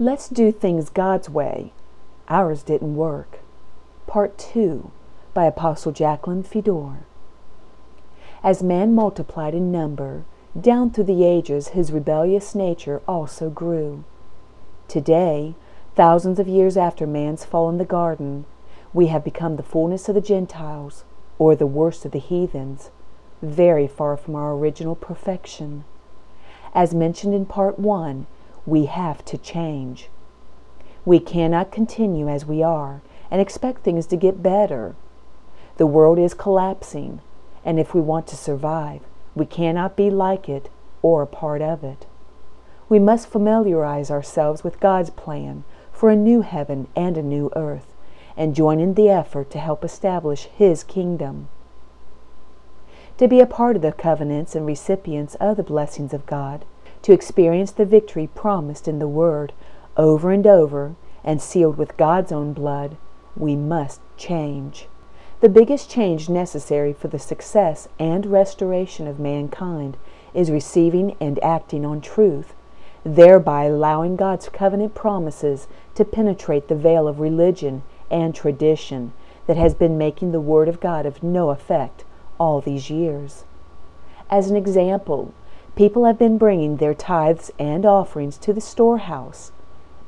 Let's do things God's way. Ours didn't work. Part 2 by Apostle Jacqueline Fedor. As man multiplied in number, down through the ages his rebellious nature also grew. Today, thousands of years after man's fall in the garden, we have become the fullness of the Gentiles, or the worst of the heathens, very far from our original perfection. As mentioned in Part 1, we have to change. We cannot continue as we are and expect things to get better. The world is collapsing, and if we want to survive, we cannot be like it or a part of it. We must familiarize ourselves with God's plan for a new heaven and a new earth and join in the effort to help establish His kingdom. To be a part of the covenants and recipients of the blessings of God to experience the victory promised in the Word over and over and sealed with God's own blood, we must change. The biggest change necessary for the success and restoration of mankind is receiving and acting on truth, thereby allowing God's covenant promises to penetrate the veil of religion and tradition that has been making the Word of God of no effect all these years. As an example, People have been bringing their tithes and offerings to the storehouse,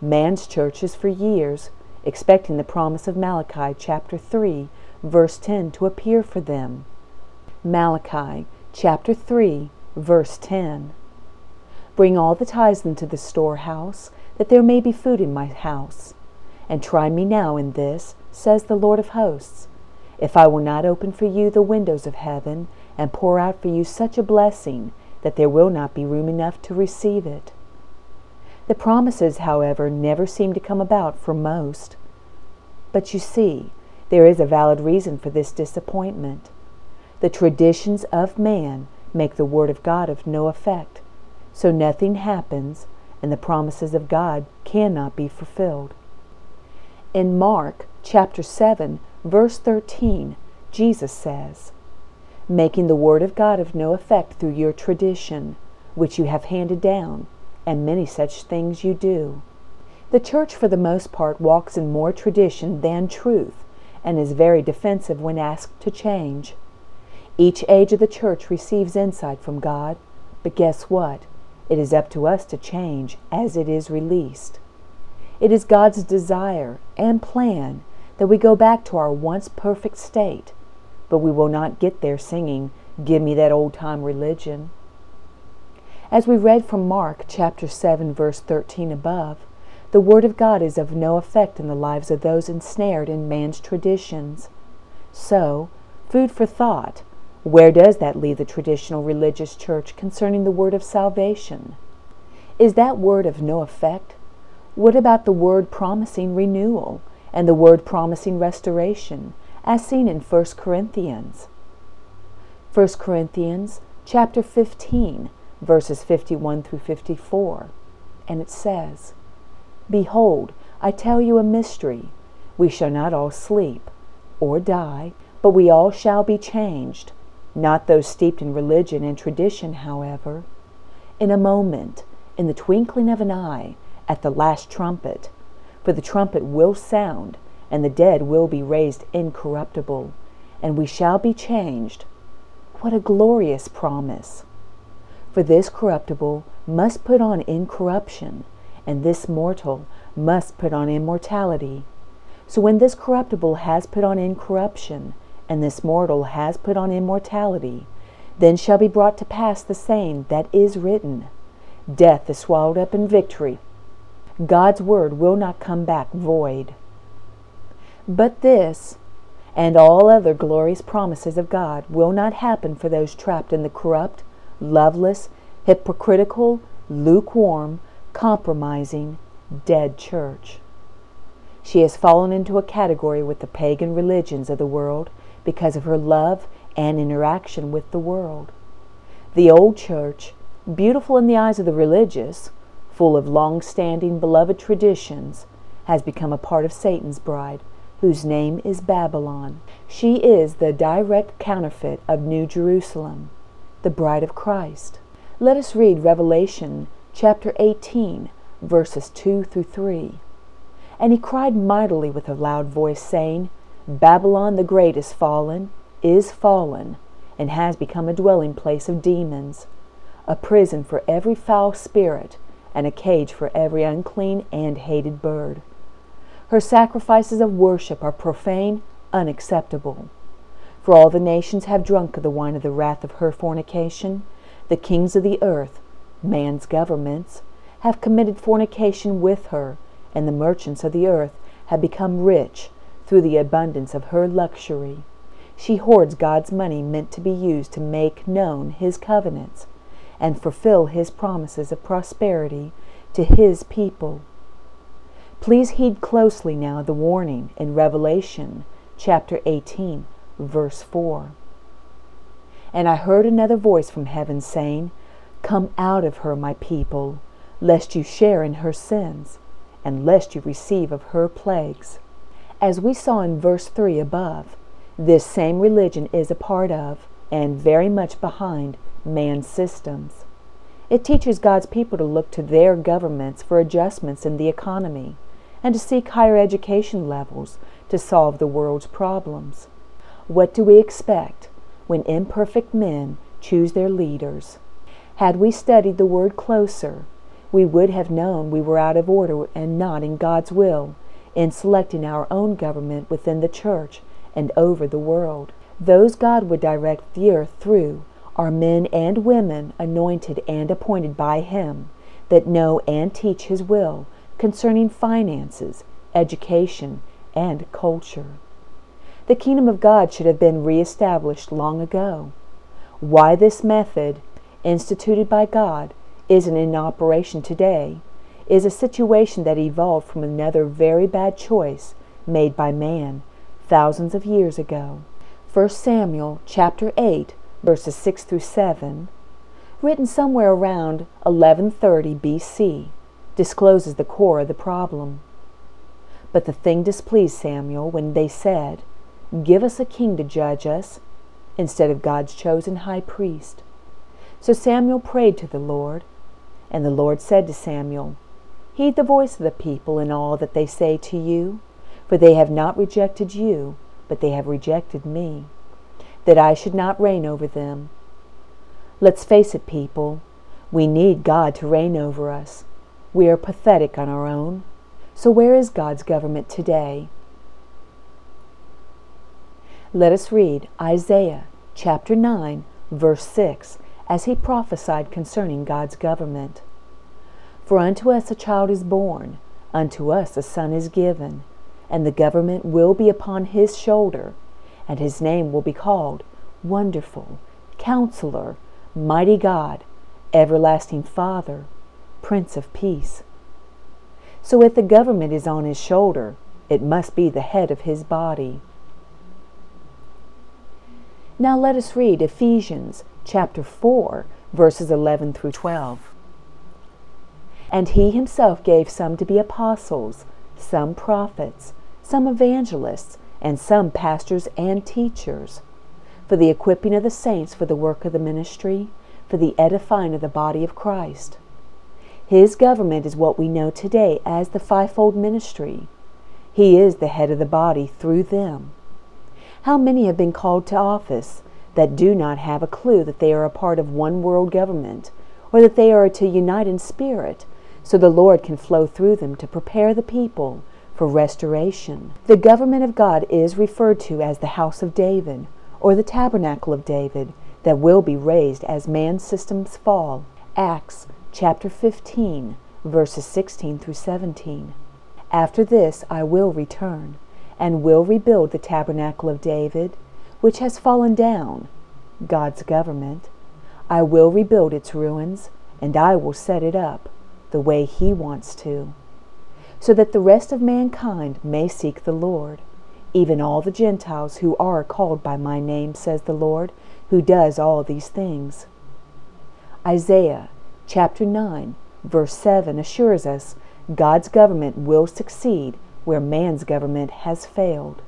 man's churches for years, expecting the promise of Malachi chapter 3, verse 10 to appear for them. Malachi chapter 3, verse 10. Bring all the tithes into the storehouse, that there may be food in my house. And try me now in this, says the Lord of hosts, if I will not open for you the windows of heaven, and pour out for you such a blessing that there will not be room enough to receive it. The promises, however, never seem to come about for most. But you see, there is a valid reason for this disappointment. The traditions of man make the Word of God of no effect, so nothing happens, and the promises of God cannot be fulfilled. In Mark chapter 7, verse 13, Jesus says, making the Word of God of no effect through your tradition, which you have handed down, and many such things you do. The church, for the most part, walks in more tradition than truth, and is very defensive when asked to change. Each age of the church receives insight from God, but guess what? It is up to us to change as it is released. It is God's desire and plan that we go back to our once perfect state but we will not get there singing, Give me that old time religion. As we read from Mark chapter 7 verse 13 above, the word of God is of no effect in the lives of those ensnared in man's traditions. So, food for thought, where does that leave the traditional religious church concerning the word of salvation? Is that word of no effect? What about the word promising renewal and the word promising restoration as seen in 1 Corinthians. 1 Corinthians chapter 15 verses 51 through 54 and it says, Behold, I tell you a mystery. We shall not all sleep or die, but we all shall be changed, not those steeped in religion and tradition, however. In a moment, in the twinkling of an eye, at the last trumpet, for the trumpet will sound, and the dead will be raised incorruptible, and we shall be changed. What a glorious promise! For this corruptible must put on incorruption, and this mortal must put on immortality. So when this corruptible has put on incorruption, and this mortal has put on immortality, then shall be brought to pass the same that is written Death is swallowed up in victory. God's word will not come back void. But this, and all other glorious promises of God, will not happen for those trapped in the corrupt, loveless, hypocritical, lukewarm, compromising, dead church. She has fallen into a category with the pagan religions of the world because of her love and interaction with the world. The old church, beautiful in the eyes of the religious, full of long standing beloved traditions, has become a part of Satan's bride whose name is Babylon. She is the direct counterfeit of New Jerusalem, the bride of Christ. Let us read Revelation chapter 18, verses 2 through 3. And he cried mightily with a loud voice, saying, Babylon the great is fallen, is fallen, and has become a dwelling place of demons, a prison for every foul spirit, and a cage for every unclean and hated bird. Her sacrifices of worship are profane, unacceptable. For all the nations have drunk of the wine of the wrath of her fornication. The kings of the earth, man's governments, have committed fornication with her, and the merchants of the earth have become rich through the abundance of her luxury. She hoards God's money meant to be used to make known His covenants and fulfill His promises of prosperity to His people. Please heed closely now the warning in Revelation chapter 18, verse 4. And I heard another voice from heaven saying, Come out of her, my people, lest you share in her sins, and lest you receive of her plagues. As we saw in verse 3 above, this same religion is a part of, and very much behind, man's systems. It teaches God's people to look to their governments for adjustments in the economy and to seek higher education levels to solve the world's problems. What do we expect when imperfect men choose their leaders? Had we studied the word closer, we would have known we were out of order and not in God's will in selecting our own government within the church and over the world. Those God would direct the earth through are men and women anointed and appointed by Him that know and teach His will concerning finances, education, and culture. The kingdom of God should have been reestablished long ago. Why this method instituted by God, isn't in operation today, is a situation that evolved from another very bad choice made by man thousands of years ago. 1 Samuel chapter 8 verses 6 through 7, written somewhere around 1130 BC, discloses the core of the problem. But the thing displeased Samuel when they said, Give us a king to judge us, instead of God's chosen high priest. So Samuel prayed to the Lord, and the Lord said to Samuel, Heed the voice of the people in all that they say to you, for they have not rejected you, but they have rejected me, that I should not reign over them. Let's face it, people, we need God to reign over us. We are pathetic on our own. So where is God's government today? Let us read Isaiah chapter 9, verse 6 as he prophesied concerning God's government. For unto us a child is born, unto us a son is given, and the government will be upon his shoulder, and his name will be called Wonderful, Counselor, Mighty God, Everlasting Father, Prince of Peace. So if the government is on his shoulder, it must be the head of his body. Now let us read Ephesians chapter 4, verses 11 through 12. And he himself gave some to be apostles, some prophets, some evangelists, and some pastors and teachers, for the equipping of the saints for the work of the ministry, for the edifying of the body of Christ. His government is what we know today as the fivefold ministry. He is the head of the body through them. How many have been called to office that do not have a clue that they are a part of one world government, or that they are to unite in spirit, so the Lord can flow through them to prepare the people for restoration. The government of God is referred to as the house of David, or the tabernacle of David, that will be raised as man's systems fall. Acts chapter 15, verses 16 through 17. After this I will return, and will rebuild the tabernacle of David, which has fallen down, God's government. I will rebuild its ruins, and I will set it up the way He wants to, so that the rest of mankind may seek the Lord, even all the Gentiles who are called by my name, says the Lord, who does all these things. Isaiah chapter 9, verse 7 assures us God's government will succeed where man's government has failed.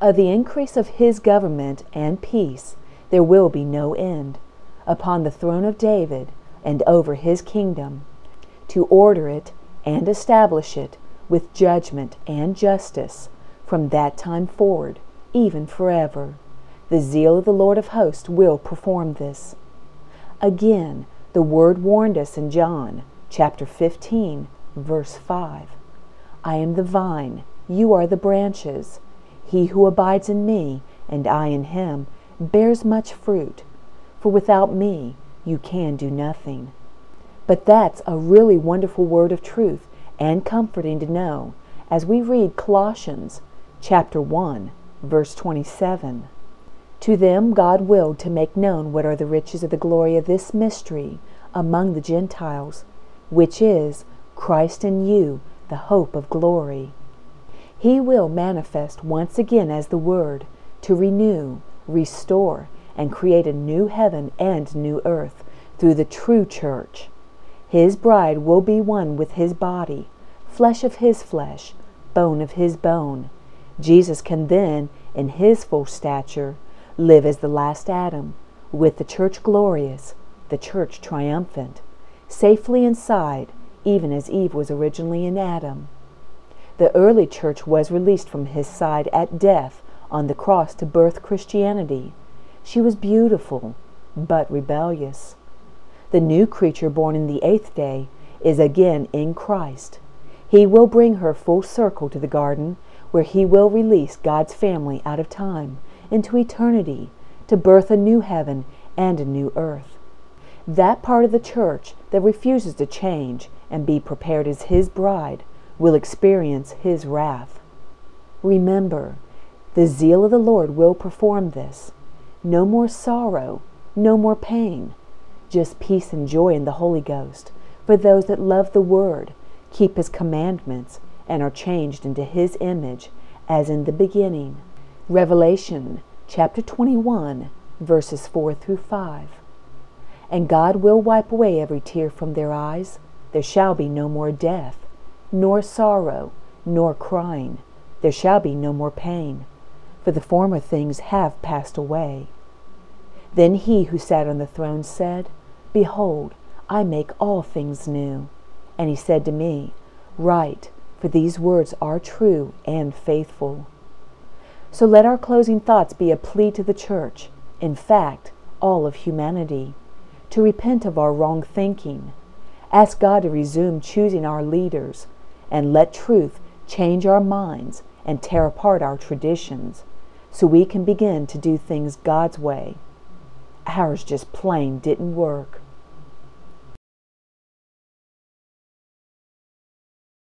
Of the increase of his government and peace there will be no end, upon the throne of David and over his kingdom, to order it and establish it with judgment and justice from that time forward, even forever. The zeal of the Lord of hosts will perform this. Again, the word warned us in John chapter 15, verse 5. I am the vine, you are the branches. He who abides in me, and I in him, bears much fruit, for without me you can do nothing. But that's a really wonderful word of truth and comforting to know as we read Colossians chapter 1, verse 27. To them God willed to make known what are the riches of the glory of this mystery among the Gentiles, which is Christ in you, the hope of glory. He will manifest once again as the Word to renew, restore, and create a new heaven and new earth through the true church. His bride will be one with his body, flesh of his flesh, bone of his bone. Jesus can then, in his full stature, live as the last Adam, with the church glorious, the church triumphant, safely inside, even as Eve was originally in Adam. The early church was released from his side at death on the cross to birth Christianity. She was beautiful, but rebellious. The new creature born in the eighth day is again in Christ. He will bring her full circle to the garden, where he will release God's family out of time into eternity to birth a new heaven and a new earth. That part of the church that refuses to change and be prepared as his bride will experience his wrath. Remember, the zeal of the Lord will perform this. No more sorrow, no more pain, just peace and joy in the Holy Ghost for those that love the Word, keep His commandments, and are changed into His image as in the beginning. Revelation chapter 21, verses 4 through 5. And God will wipe away every tear from their eyes. There shall be no more death, nor sorrow, nor crying. There shall be no more pain, for the former things have passed away. Then he who sat on the throne said, Behold, I make all things new. And he said to me, Write, for these words are true and faithful. So let our closing thoughts be a plea to the church, in fact, all of humanity, to repent of our wrong thinking, ask God to resume choosing our leaders, and let truth change our minds and tear apart our traditions so we can begin to do things God's way. Ours just plain didn't work.